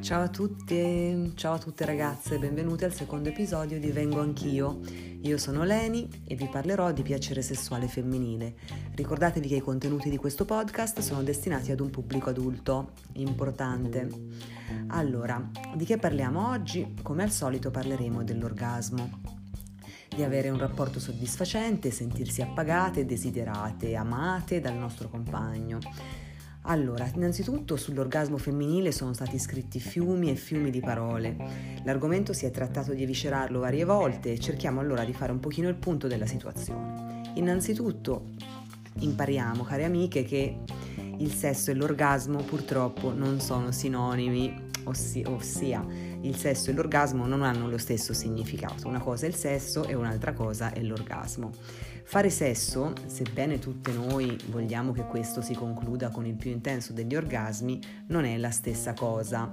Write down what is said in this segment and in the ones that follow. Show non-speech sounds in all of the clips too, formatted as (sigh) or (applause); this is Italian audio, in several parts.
Ciao a tutte, ciao a tutte ragazze, benvenute al secondo episodio di Vengo Anch'io. Io sono Leni e vi parlerò di piacere sessuale femminile. Ricordatevi che i contenuti di questo podcast sono destinati ad un pubblico adulto, importante. Allora, di che parliamo oggi? Come al solito parleremo dell'orgasmo di avere un rapporto soddisfacente, sentirsi appagate, desiderate, amate dal nostro compagno. Allora, innanzitutto sull'orgasmo femminile sono stati scritti fiumi e fiumi di parole. L'argomento si è trattato di eviscerarlo varie volte e cerchiamo allora di fare un pochino il punto della situazione. Innanzitutto impariamo, care amiche, che il sesso e l'orgasmo purtroppo non sono sinonimi, ossia, ossia il sesso e l'orgasmo non hanno lo stesso significato. Una cosa è il sesso e un'altra cosa è l'orgasmo. Fare sesso, sebbene tutte noi vogliamo che questo si concluda con il più intenso degli orgasmi, non è la stessa cosa.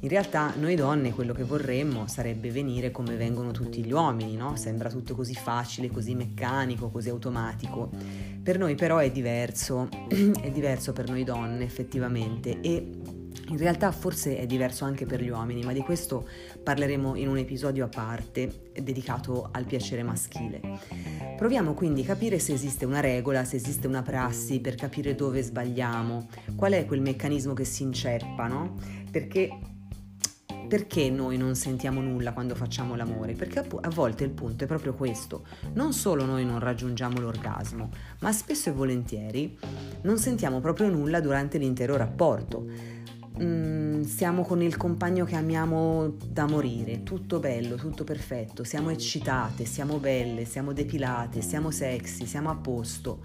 In realtà noi donne quello che vorremmo sarebbe venire come vengono tutti gli uomini, no? Sembra tutto così facile, così meccanico, così automatico. Per noi però è diverso, (clears throat) è diverso per noi donne effettivamente e in realtà forse è diverso anche per gli uomini, ma di questo parleremo in un episodio a parte dedicato al piacere maschile. Proviamo quindi a capire se esiste una regola, se esiste una prassi per capire dove sbagliamo, qual è quel meccanismo che si inceppa, no? Perché perché noi non sentiamo nulla quando facciamo l'amore? Perché a volte il punto è proprio questo. Non solo noi non raggiungiamo l'orgasmo, ma spesso e volentieri non sentiamo proprio nulla durante l'intero rapporto mm, siamo con il compagno che amiamo da morire, tutto bello, tutto perfetto, siamo eccitate, siamo belle, siamo depilate, siamo sexy, siamo a posto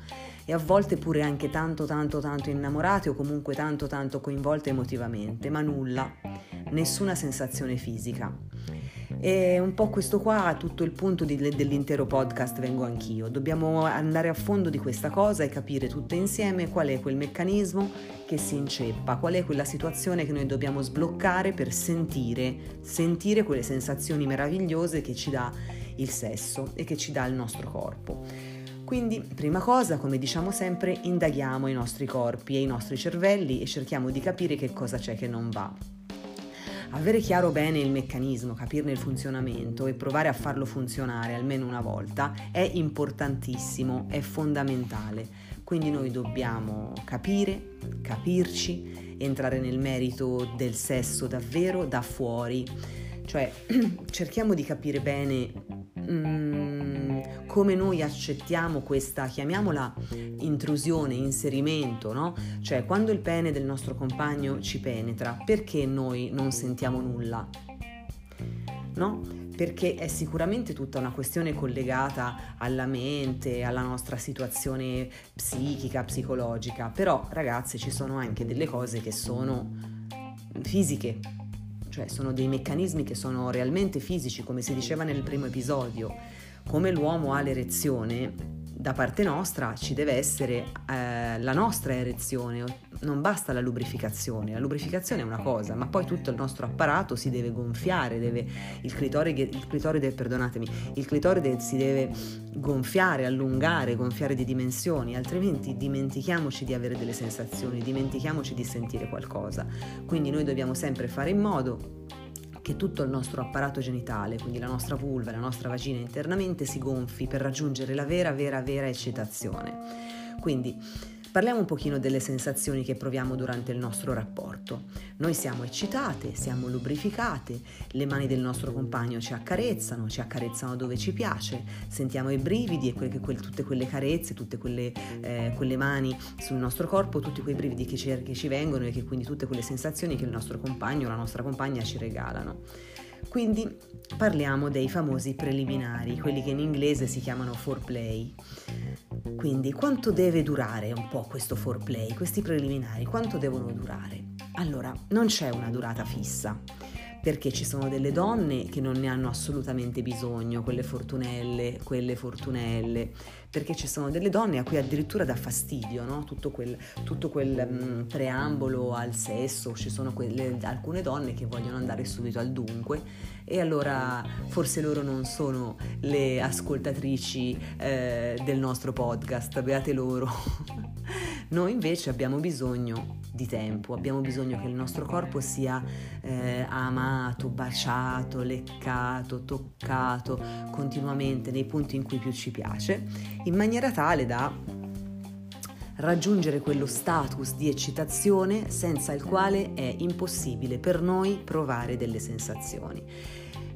e a volte pure anche tanto tanto tanto innamorate o comunque tanto tanto coinvolte emotivamente, ma nulla, nessuna sensazione fisica. E un po' questo qua, tutto il punto di, dell'intero podcast vengo anch'io. Dobbiamo andare a fondo di questa cosa e capire tutte insieme qual è quel meccanismo che si inceppa, qual è quella situazione che noi dobbiamo sbloccare per sentire, sentire quelle sensazioni meravigliose che ci dà il sesso e che ci dà il nostro corpo. Quindi, prima cosa, come diciamo sempre, indaghiamo i nostri corpi e i nostri cervelli e cerchiamo di capire che cosa c'è che non va. Avere chiaro bene il meccanismo, capirne il funzionamento e provare a farlo funzionare almeno una volta è importantissimo, è fondamentale. Quindi noi dobbiamo capire, capirci, entrare nel merito del sesso davvero da fuori. Cioè (clears throat) cerchiamo di capire bene mm, come noi accettiamo questa, chiamiamola intrusione, inserimento, no? Cioè quando il pene del nostro compagno ci penetra, perché noi non sentiamo nulla? No? Perché è sicuramente tutta una questione collegata alla mente, alla nostra situazione psichica, psicologica, però ragazze ci sono anche delle cose che sono fisiche, cioè sono dei meccanismi che sono realmente fisici, come si diceva nel primo episodio. Come l'uomo ha l'erezione, da parte nostra ci deve essere eh, la nostra erezione, non basta la lubrificazione, la lubrificazione è una cosa, ma poi tutto il nostro apparato si deve gonfiare, deve, il, clitoride, il, clitoride, il clitoride si deve gonfiare, allungare, gonfiare di dimensioni, altrimenti dimentichiamoci di avere delle sensazioni, dimentichiamoci di sentire qualcosa. Quindi noi dobbiamo sempre fare in modo che tutto il nostro apparato genitale, quindi la nostra vulva, la nostra vagina internamente si gonfi per raggiungere la vera, vera, vera eccitazione. Quindi Parliamo un pochino delle sensazioni che proviamo durante il nostro rapporto. Noi siamo eccitate, siamo lubrificate, le mani del nostro compagno ci accarezzano, ci accarezzano dove ci piace, sentiamo i brividi e que- que- tutte quelle carezze, tutte quelle, eh, quelle, mani sul nostro corpo, tutti quei brividi che ci, che ci vengono e che quindi tutte quelle sensazioni che il nostro compagno o la nostra compagna ci regalano. Quindi parliamo dei famosi preliminari, quelli che in inglese si chiamano foreplay. Quindi quanto deve durare un po' questo foreplay, questi preliminari, quanto devono durare? Allora, non c'è una durata fissa perché ci sono delle donne che non ne hanno assolutamente bisogno, quelle fortunelle, quelle fortunelle, perché ci sono delle donne a cui addirittura dà fastidio no? tutto quel, tutto quel um, preambolo al sesso, ci sono quelle, alcune donne che vogliono andare subito al dunque e allora forse loro non sono le ascoltatrici eh, del nostro podcast, beate loro. (laughs) Noi invece abbiamo bisogno di tempo, abbiamo bisogno che il nostro corpo sia eh, amato, baciato, leccato, toccato continuamente nei punti in cui più ci piace, in maniera tale da raggiungere quello status di eccitazione senza il quale è impossibile per noi provare delle sensazioni.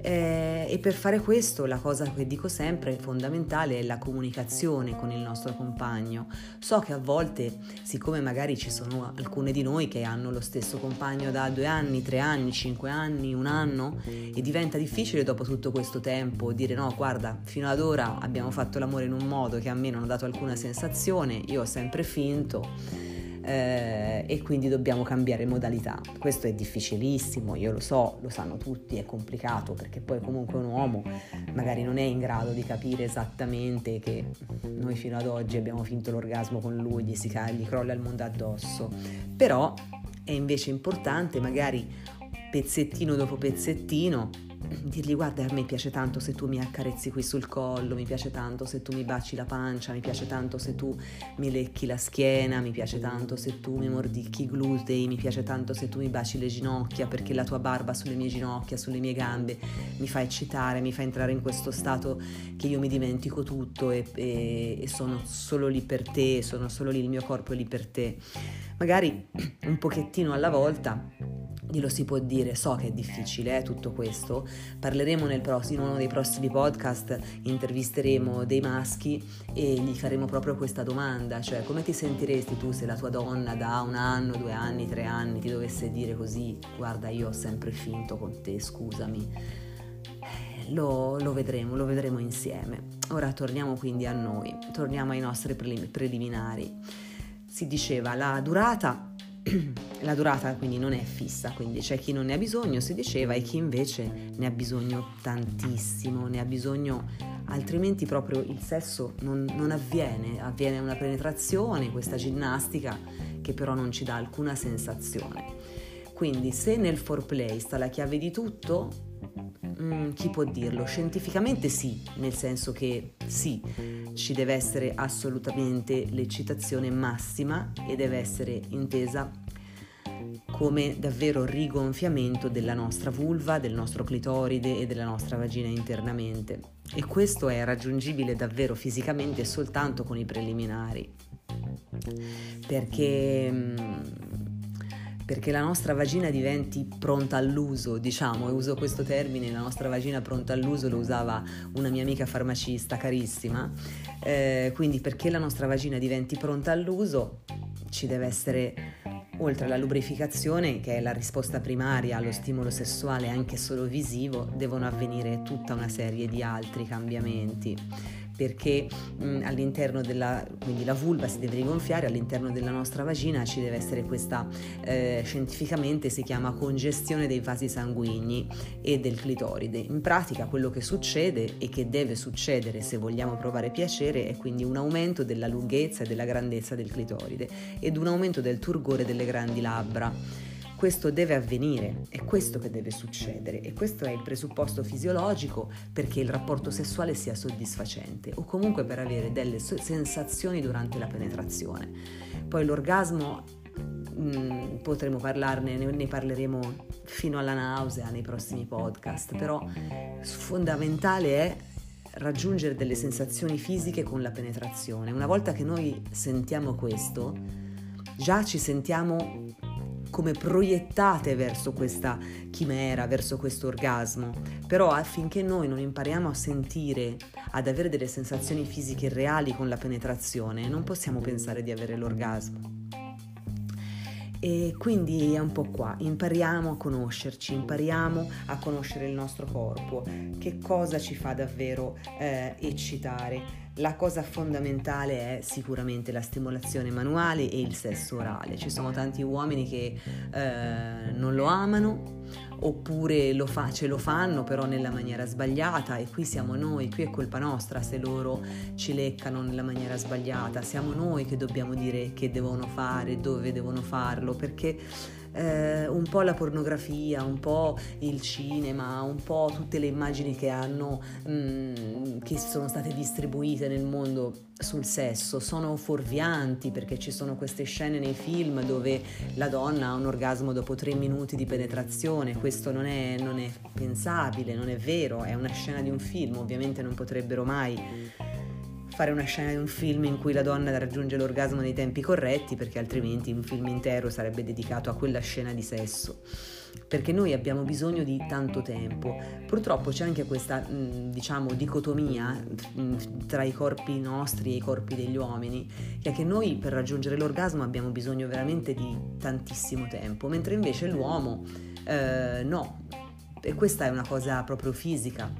Eh, e per fare questo la cosa che dico sempre fondamentale è la comunicazione con il nostro compagno. So che a volte, siccome magari ci sono alcune di noi che hanno lo stesso compagno da due anni, tre anni, cinque anni, un anno, e diventa difficile dopo tutto questo tempo dire no, guarda, fino ad ora abbiamo fatto l'amore in un modo che a me non ha dato alcuna sensazione, io ho sempre finto eh, e quindi dobbiamo cambiare modalità. Questo è difficilissimo, io lo so, lo sanno tutti, è complicato perché poi comunque un uomo magari non è in grado di capire esattamente che noi fino ad oggi abbiamo finto l'orgasmo con lui, gli, si, gli crolla il mondo addosso, però è invece importante magari pezzettino dopo pezzettino dirgli guarda a me piace tanto se tu mi accarezzi qui sul collo, mi piace tanto se tu mi baci la pancia, mi piace tanto se tu mi lecchi la schiena, mi piace tanto se tu mi mordicchi i glutei, mi piace tanto se tu mi baci le ginocchia perché la tua barba sulle mie ginocchia, sulle mie gambe mi fa eccitare, mi fa entrare in questo stato che io mi dimentico tutto e, e, e sono solo lì per te, sono solo lì, il mio corpo è lì per te. Magari un pochettino alla volta glielo si può dire, so che è difficile eh, tutto questo, parleremo nel prossimo, in uno dei prossimi podcast, intervisteremo dei maschi e gli faremo proprio questa domanda, cioè come ti sentiresti tu se la tua donna da un anno, due anni, tre anni ti dovesse dire così, guarda io ho sempre finto con te, scusami. Eh, lo, lo, vedremo, lo vedremo insieme. Ora torniamo quindi a noi, torniamo ai nostri preliminari. Si diceva la durata (clears throat) la durata quindi non è fissa, quindi c'è chi non ne ha bisogno, si diceva, e chi invece ne ha bisogno tantissimo, ne ha bisogno, altrimenti proprio il sesso non, non avviene, avviene una penetrazione, questa ginnastica che però non ci dà alcuna sensazione. Quindi se nel foreplay sta la chiave di tutto, mm, chi può dirlo? Scientificamente sì, nel senso che sì, ci deve essere assolutamente l'eccitazione massima e deve essere intesa come davvero rigonfiamento della nostra vulva, del nostro clitoride e della nostra vagina internamente. E questo è raggiungibile davvero fisicamente soltanto con i preliminari. Perché mm, perché la nostra vagina diventi pronta all'uso, diciamo, e uso questo termine, la nostra vagina pronta all'uso lo usava una mia amica farmacista carissima, eh, quindi perché la nostra vagina diventi pronta all'uso ci deve essere, oltre alla lubrificazione, che è la risposta primaria allo stimolo sessuale anche solo visivo, devono avvenire tutta una serie di altri cambiamenti perché mh, all'interno della, quindi la vulva si deve rigonfiare, all'interno della nostra vagina ci deve essere questa, eh, scientificamente si chiama congestione dei vasi sanguigni e del clitoride. In pratica quello che succede e che deve succedere se vogliamo provare piacere è quindi un aumento della lunghezza e della grandezza del clitoride ed un aumento del turgore delle grandi labbra questo deve avvenire, è questo che deve succedere e questo è il presupposto fisiologico perché il rapporto sessuale sia soddisfacente o comunque per avere delle sensazioni durante la penetrazione. Poi l'orgasmo mh, mm, potremo parlarne, ne, ne parleremo fino alla nausea nei prossimi podcast, però fondamentale è raggiungere delle sensazioni fisiche con la penetrazione. Una volta che noi sentiamo questo, già ci sentiamo come proiettate verso questa chimera, verso questo orgasmo. Però affinché noi non impariamo a sentire, ad avere delle sensazioni fisiche reali con la penetrazione, non possiamo pensare di avere l'orgasmo. E quindi è un po' qua, impariamo a conoscerci, impariamo a conoscere il nostro corpo, che cosa ci fa davvero eh, eccitare? La cosa fondamentale è sicuramente la stimolazione manuale e il sesso orale. Ci sono tanti uomini che eh, non lo amano oppure lo fa, ce lo fanno però nella maniera sbagliata e qui siamo noi, qui è colpa nostra se loro ci leccano nella maniera sbagliata, siamo noi che dobbiamo dire che devono fare, dove devono farlo, perché eh, un po' la pornografia, un po' il cinema, un po' tutte le immagini che hanno, mh, mm, che sono state distribuite nel mondo sul sesso. Sono fuorvianti perché ci sono queste scene nei film dove la donna ha un orgasmo dopo tre minuti di penetrazione, questo non è, non è pensabile, non è vero, è una scena di un film, ovviamente non potrebbero mai fare una scena di un film in cui la donna raggiunge l'orgasmo nei tempi corretti perché altrimenti un film intero sarebbe dedicato a quella scena di sesso perché noi abbiamo bisogno di tanto tempo. Purtroppo c'è anche questa, diciamo, dicotomia tra i corpi nostri e i corpi degli uomini, che è che noi per raggiungere l'orgasmo abbiamo bisogno veramente di tantissimo tempo, mentre invece l'uomo eh, no. E questa è una cosa proprio fisica.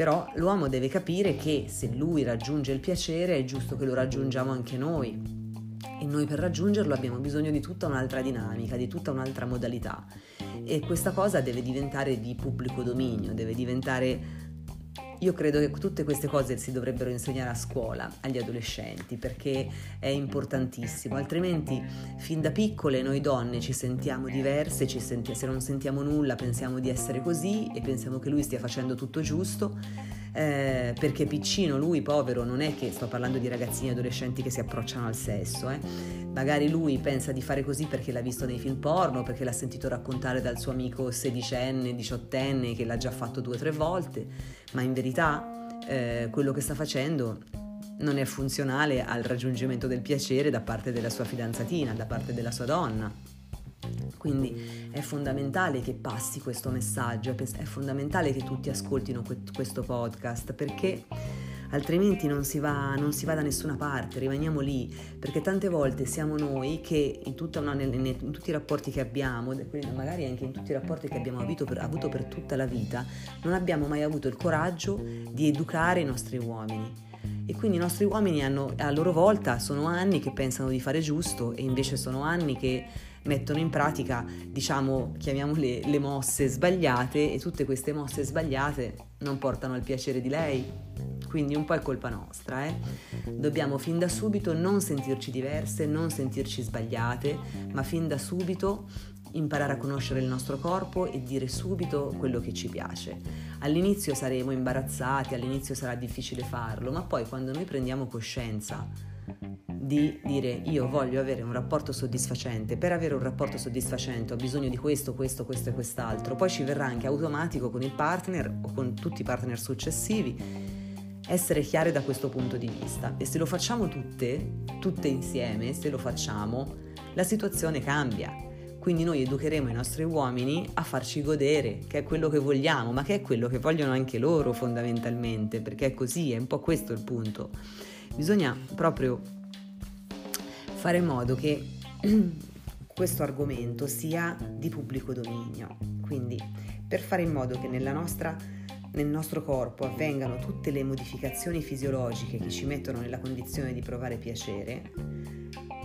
Però l'uomo deve capire che se lui raggiunge il piacere è giusto che lo raggiungiamo anche noi. E noi per raggiungerlo abbiamo bisogno di tutta un'altra dinamica, di tutta un'altra modalità e questa cosa deve diventare di pubblico dominio, deve diventare io credo che tutte queste cose si dovrebbero insegnare a scuola agli adolescenti perché è importantissimo, altrimenti fin da piccole noi donne ci sentiamo diverse, ci senti- se non sentiamo nulla pensiamo di essere così e pensiamo che lui stia facendo tutto giusto eh, perché piccino lui, povero, non è che sto parlando di ragazzini adolescenti che si approcciano al sesso, eh. magari lui pensa di fare così perché l'ha visto nei film porno, perché l'ha sentito raccontare dal suo amico sedicenne, diciottenne che l'ha già fatto due o tre volte, ma in verità eh, quello che sta facendo non è funzionale al raggiungimento del piacere da parte della sua fidanzatina, da parte della sua donna. Quindi è fondamentale che passi questo messaggio, è fondamentale che tutti ascoltino questo podcast perché altrimenti non si, va, non si va da nessuna parte, rimaniamo lì, perché tante volte siamo noi che in, una, in, tutti i rapporti che abbiamo, magari anche in tutti i rapporti che abbiamo avuto per, avuto per tutta la vita, non abbiamo mai avuto il coraggio di educare i nostri uomini. E quindi i nostri uomini hanno, a loro volta sono anni che pensano di fare giusto e invece sono anni che mettono in pratica, diciamo, chiamiamole le mosse sbagliate e tutte queste mosse sbagliate non portano al piacere di lei. Quindi un po' è colpa nostra, eh? Dobbiamo fin da subito non sentirci diverse, non sentirci sbagliate, ma fin da subito imparare a conoscere il nostro corpo e dire subito quello che ci piace. All'inizio saremo imbarazzati, all'inizio sarà difficile farlo, ma poi quando noi prendiamo coscienza di dire io voglio avere un rapporto soddisfacente, per avere un rapporto soddisfacente ho bisogno di questo, questo, questo e quest'altro, poi ci verrà anche automatico con il partner o con tutti i partner successivi essere chiare da questo punto di vista e se lo facciamo tutte, tutte insieme, se lo facciamo, la situazione cambia. Quindi noi educheremo i nostri uomini a farci godere, che è quello che vogliamo, ma che è quello che vogliono anche loro fondamentalmente, perché è così, è un po' questo il punto. Bisogna proprio fare in modo che (clears throat) questo argomento sia di pubblico dominio. Quindi per fare in modo che nostra, nel nostro corpo avvengano tutte le modificazioni fisiologiche che ci mettono nella condizione di provare piacere,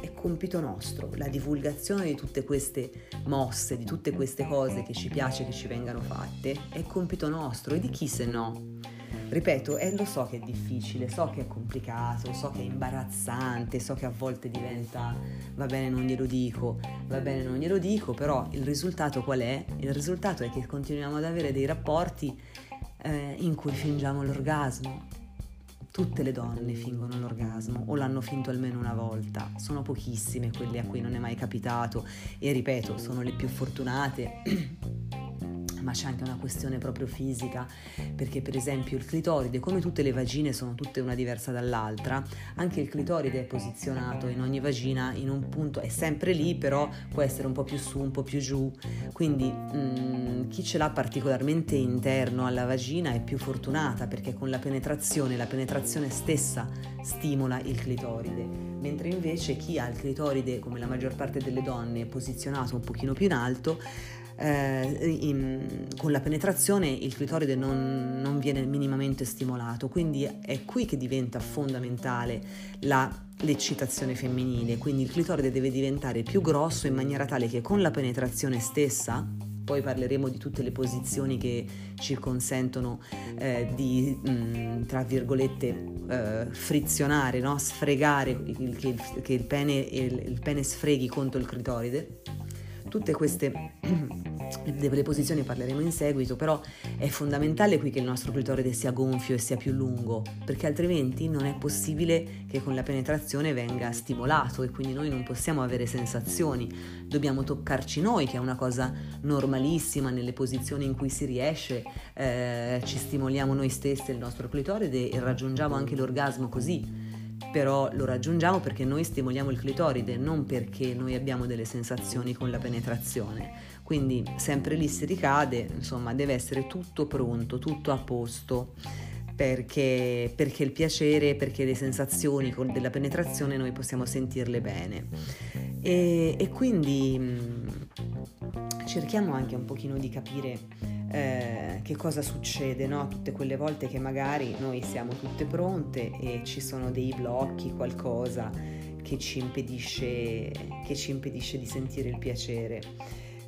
è compito nostro, la divulgazione di tutte queste mosse, di tutte queste cose che ci piace che ci vengano fatte, è compito nostro e di chi se no? Ripeto, e lo so che è difficile, so che è complicato, so che è imbarazzante, so che a volte diventa va bene non glielo dico, va bene non glielo dico, però il risultato qual è? Il risultato è che continuiamo ad avere dei rapporti eh, in cui fingiamo l'orgasmo. Tutte le donne fingono l'orgasmo o l'hanno finto almeno una volta, sono pochissime quelle a cui non è mai capitato e ripeto, sono le più fortunate (clears throat) ma c'è anche una questione proprio fisica, perché per esempio il clitoride, come tutte le vagine sono tutte una diversa dall'altra, anche il clitoride è posizionato in ogni vagina in un punto, è sempre lì, però può essere un po' più su, un po' più giù, quindi mh, mm, chi ce l'ha particolarmente interno alla vagina è più fortunata perché con la penetrazione, la penetrazione stessa stimola il clitoride, mentre invece chi ha il clitoride, come la maggior parte delle donne, è posizionato un pochino più in alto, eh, in, con la penetrazione il clitoride non, non, viene minimamente stimolato, quindi è qui che diventa fondamentale la, l'eccitazione femminile, quindi il clitoride deve diventare più grosso in maniera tale che con la penetrazione stessa poi parleremo di tutte le posizioni che ci consentono eh, di, mh, mm, tra virgolette, eh, frizionare, no? sfregare, il, che, che il, pene, il, il pene sfreghi contro il clitoride tutte queste (clears throat) delle posizioni parleremo in seguito, però è fondamentale qui che il nostro clitoride sia gonfio e sia più lungo, perché altrimenti non è possibile che con la penetrazione venga stimolato e quindi noi non possiamo avere sensazioni, dobbiamo toccarci noi, che è una cosa normalissima nelle posizioni in cui si riesce, eh, ci stimoliamo noi stessi il nostro clitoride e raggiungiamo anche l'orgasmo così però lo raggiungiamo perché noi stimoliamo il clitoride, non perché noi abbiamo delle sensazioni con la penetrazione. Quindi sempre lì si ricade, insomma, deve essere tutto pronto, tutto a posto. Perché, perché il piacere, perché le sensazioni della penetrazione noi possiamo sentirle bene. E, e quindi mh, cerchiamo anche un pochino di capire eh, che cosa succede, no? Tutte quelle volte che magari noi siamo tutte pronte e ci sono dei blocchi, qualcosa che ci impedisce, che ci impedisce di sentire il piacere.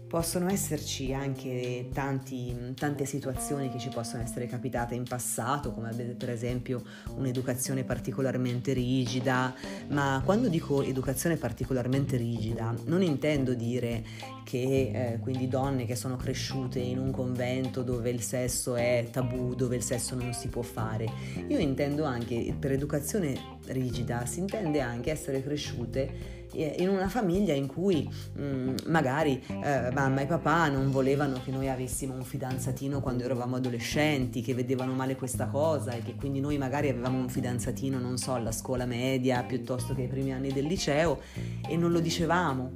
Possono esserci anche tanti, tante situazioni che ci possono essere capitate in passato, come per esempio un'educazione particolarmente rigida, ma quando dico educazione particolarmente rigida non intendo dire che eh, quindi donne che sono cresciute in un convento dove il sesso è tabù, dove il sesso non si può fare. Io intendo anche, per educazione rigida, si intende anche essere cresciute in una famiglia in cui mh, mm, magari eh, mamma e papà non volevano che noi avessimo un fidanzatino quando eravamo adolescenti, che vedevano male questa cosa e che quindi noi magari avevamo un fidanzatino, non so, alla scuola media piuttosto che ai primi anni del liceo e non lo dicevamo.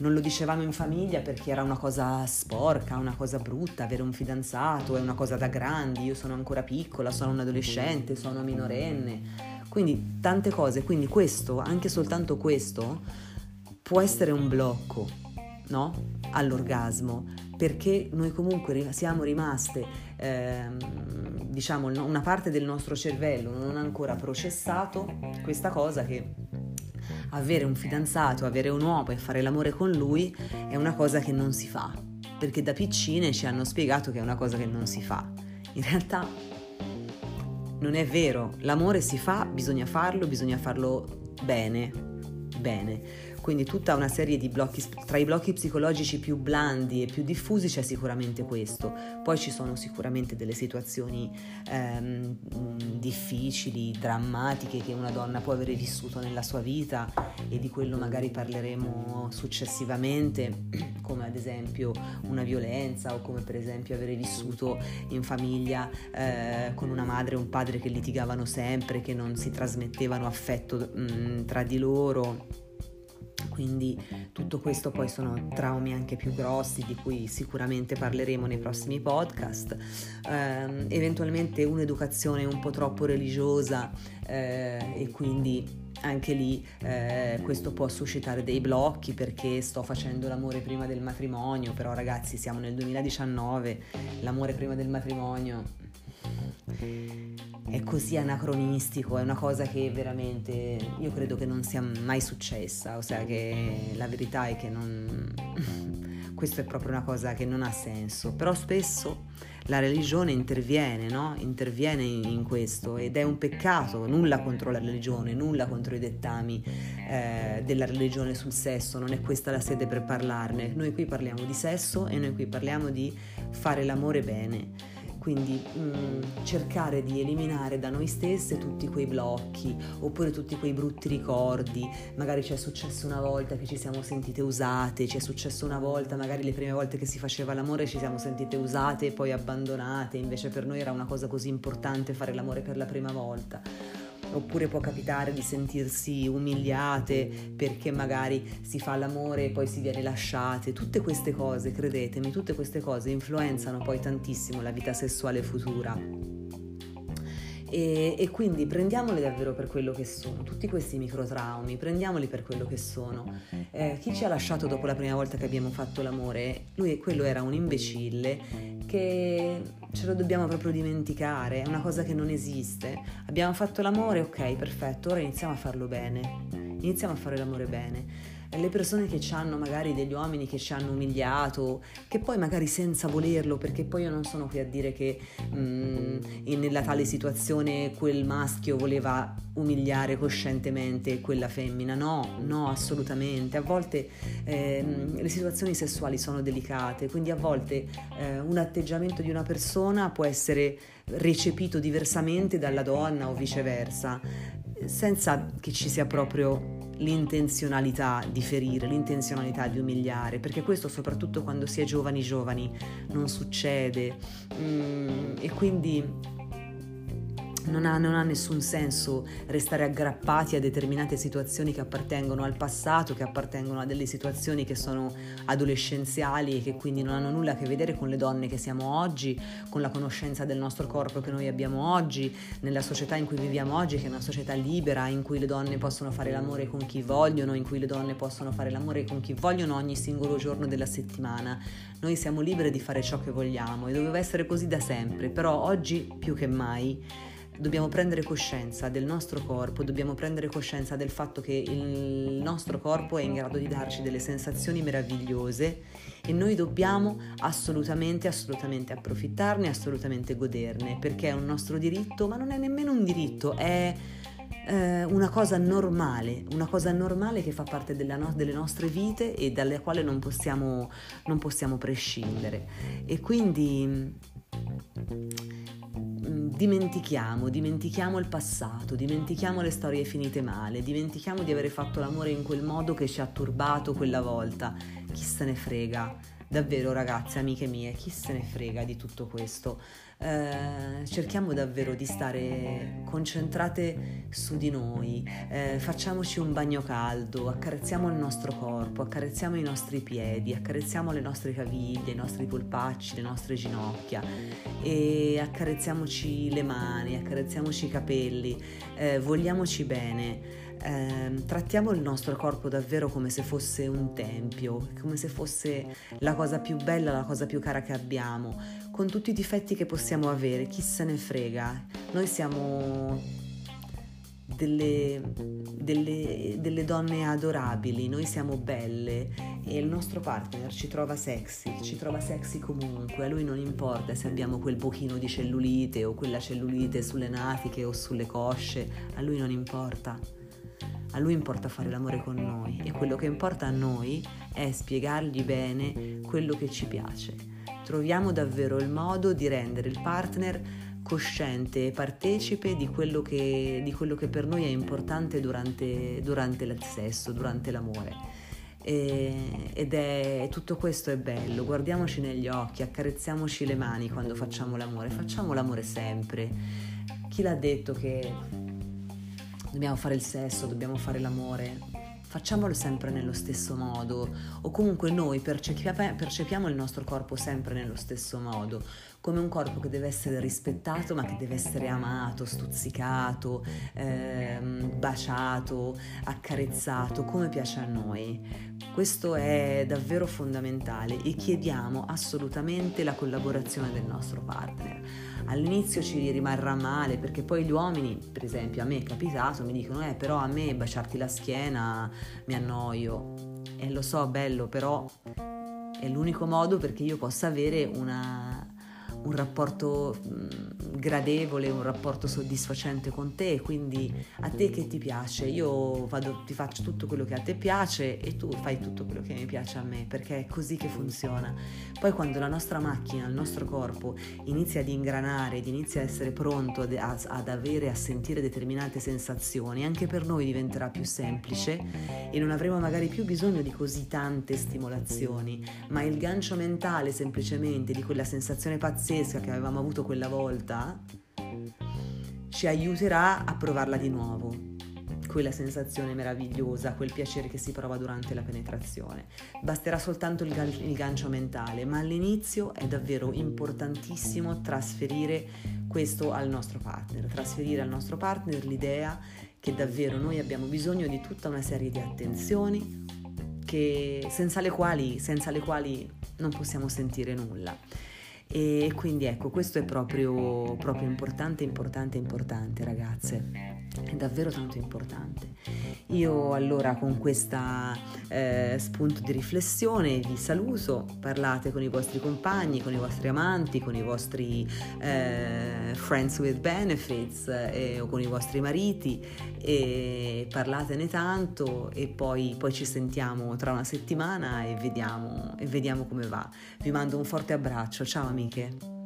Non lo dicevamo in famiglia perché era una cosa sporca, una cosa brutta, avere un fidanzato è una cosa da grandi, io sono ancora piccola, sono un adolescente, sono minorenne quindi tante cose, quindi questo, anche soltanto questo, può essere un blocco, no? All'orgasmo, perché noi comunque siamo rimaste, ehm, diciamo, una parte del nostro cervello non ha ancora processato questa cosa che avere un fidanzato, avere un uomo e fare l'amore con lui è una cosa che non si fa, perché da piccine ci hanno spiegato che è una cosa che non si fa. In realtà non è vero, l'amore si fa, bisogna farlo, bisogna farlo bene, bene. Quindi tutta una serie di blocchi, tra i blocchi psicologici più blandi e più diffusi c'è sicuramente questo. Poi ci sono sicuramente delle situazioni ehm, difficili, drammatiche che una donna può avere vissuto nella sua vita e di quello magari parleremo successivamente, (clears throat) come ad esempio una violenza o come per esempio avere vissuto in famiglia eh, con una madre e un padre che litigavano sempre, che non si trasmettevano affetto mh, tra di loro quindi tutto questo poi sono traumi anche più grossi di cui sicuramente parleremo nei prossimi podcast, eh, eventualmente un'educazione un po' troppo religiosa eh, e quindi anche lì eh, questo può suscitare dei blocchi perché sto facendo l'amore prima del matrimonio, però ragazzi siamo nel 2019, l'amore prima del matrimonio è così anacronistico, è una cosa che veramente io credo che non sia mai successa, ossia che la verità è che non... (laughs) questo è proprio una cosa che non ha senso, però spesso la religione interviene, no? interviene in questo ed è un peccato, nulla contro la religione, nulla contro i dettami eh, della religione sul sesso, non è questa la sede per parlarne, noi qui parliamo di sesso e noi qui parliamo di fare l'amore bene quindi mh, mm, cercare di eliminare da noi stesse tutti quei blocchi oppure tutti quei brutti ricordi, magari ci è successo una volta che ci siamo sentite usate, ci è successo una volta, magari le prime volte che si faceva l'amore ci siamo sentite usate e poi abbandonate, invece per noi era una cosa così importante fare l'amore per la prima volta oppure può capitare di sentirsi umiliate perché magari si fa l'amore e poi si viene lasciate. Tutte queste cose, credetemi, tutte queste cose influenzano poi tantissimo la vita sessuale futura. E, e, quindi prendiamoli davvero per quello che sono, tutti questi microtraumi, prendiamoli per quello che sono. Eh, chi ci ha lasciato dopo la prima volta che abbiamo fatto l'amore, lui quello era un imbecille che ce lo dobbiamo proprio dimenticare, è una cosa che non esiste. Abbiamo fatto l'amore, ok, perfetto, ora iniziamo a farlo bene, iniziamo a fare l'amore bene. Le persone che ci hanno magari degli uomini che ci hanno umiliato, che poi magari senza volerlo, perché poi io non sono qui a dire che mh, mm, nella tale situazione quel maschio voleva umiliare coscientemente quella femmina, no, no, assolutamente. A volte eh, le situazioni sessuali sono delicate, quindi a volte eh, un atteggiamento di una persona può essere recepito diversamente dalla donna o viceversa, senza che ci sia proprio l'intenzionalità di ferire, l'intenzionalità di umiliare, perché questo soprattutto quando si è giovani giovani non succede. Mm, e quindi non ha, non ha, nessun senso restare aggrappati a determinate situazioni che appartengono al passato, che appartengono a delle situazioni che sono adolescenziali e che quindi non hanno nulla a che vedere con le donne che siamo oggi, con la conoscenza del nostro corpo che noi abbiamo oggi, nella società in cui viviamo oggi, che è una società libera, in cui le donne possono fare l'amore con chi vogliono, in cui le donne possono fare l'amore con chi vogliono ogni singolo giorno della settimana. Noi siamo libere di fare ciò che vogliamo e doveva essere così da sempre, però oggi più che mai dobbiamo prendere coscienza del nostro corpo, dobbiamo prendere coscienza del fatto che il nostro corpo è in grado di darci delle sensazioni meravigliose e noi dobbiamo assolutamente, assolutamente approfittarne, assolutamente goderne, perché è un nostro diritto, ma non è nemmeno un diritto, è eh, una cosa normale, una cosa normale che fa parte no- delle nostre vite e dalle quali non possiamo, non possiamo prescindere. E quindi dimentichiamo, dimentichiamo il passato, dimentichiamo le storie finite male, dimentichiamo di avere fatto l'amore in quel modo che ci ha turbato quella volta. Chi se ne frega? Davvero ragazze, amiche mie, chi se ne frega di tutto questo? Eh, cerchiamo davvero di stare concentrate su di noi, eh, facciamoci un bagno caldo, accarezziamo il nostro corpo, accarezziamo i nostri piedi, accarezziamo le nostre caviglie, i nostri polpacci, le nostre ginocchia. E accarezziamoci le mani, accarezziamoci i capelli, eh, vogliamoci bene eh, trattiamo il nostro corpo davvero come se fosse un tempio, come se fosse la cosa più bella, la cosa più cara che abbiamo, con tutti i difetti che possiamo avere, chi se ne frega. Noi siamo delle, delle, delle, donne adorabili, noi siamo belle e il nostro partner ci trova sexy, ci trova sexy comunque, a lui non importa se abbiamo quel pochino di cellulite o quella cellulite sulle natiche o sulle cosce, a lui non importa. A lui importa fare l'amore con noi e quello che importa a noi è spiegargli bene quello che ci piace. Troviamo davvero il modo di rendere il partner cosciente e partecipe di quello che, di quello che per noi è importante durante, durante il sesso, durante l'amore. E, ed è tutto questo è bello, guardiamoci negli occhi, accarezziamoci le mani quando facciamo l'amore, facciamo l'amore sempre. Chi l'ha detto che dobbiamo fare il sesso, dobbiamo fare l'amore, facciamolo sempre nello stesso modo. O comunque noi percepiamo il nostro corpo sempre nello stesso modo, come un corpo che deve essere rispettato ma che deve essere amato, stuzzicato, ehm, baciato, accarezzato, come piace a noi. Questo è davvero fondamentale e chiediamo assolutamente la collaborazione del nostro partner all'inizio ci rimarrà male perché poi gli uomini, per esempio a me è capitato, mi dicono eh però a me baciarti la schiena mi annoio e lo so bello però è l'unico modo perché io possa avere una, un rapporto gradevole, un rapporto soddisfacente con te, quindi a te che ti piace, io vado, ti faccio tutto quello che a te piace e tu fai tutto quello che mi piace a me, perché è così che funziona. Poi quando la nostra macchina, il nostro corpo inizia ad ingranare, inizia a essere pronto ad, ad avere, a sentire determinate sensazioni, anche per noi diventerà più semplice e non avremo magari più bisogno di così tante stimolazioni, ma il gancio mentale semplicemente di quella sensazione pazzesca che avevamo avuto quella volta ci aiuterà a provarla di nuovo. Quella sensazione meravigliosa, quel piacere che si prova durante la penetrazione. Basterà soltanto il, gan- il gancio mentale, ma all'inizio è davvero importantissimo trasferire questo al nostro partner, trasferire al nostro partner l'idea che davvero noi abbiamo bisogno di tutta una serie di attenzioni che, senza, le quali, senza le quali non possiamo sentire nulla E quindi ecco, questo è proprio, proprio importante, importante, importante ragazze, è davvero tanto importante. Io allora con questo eh, spunto di riflessione vi saluto, parlate con i vostri compagni, con i vostri amanti, con i vostri eh, friends with benefits eh, o con i vostri mariti. E parlatene tanto e poi, poi ci sentiamo tra una settimana e vediamo, e vediamo come va. Vi mando un forte abbraccio, ciao amiche.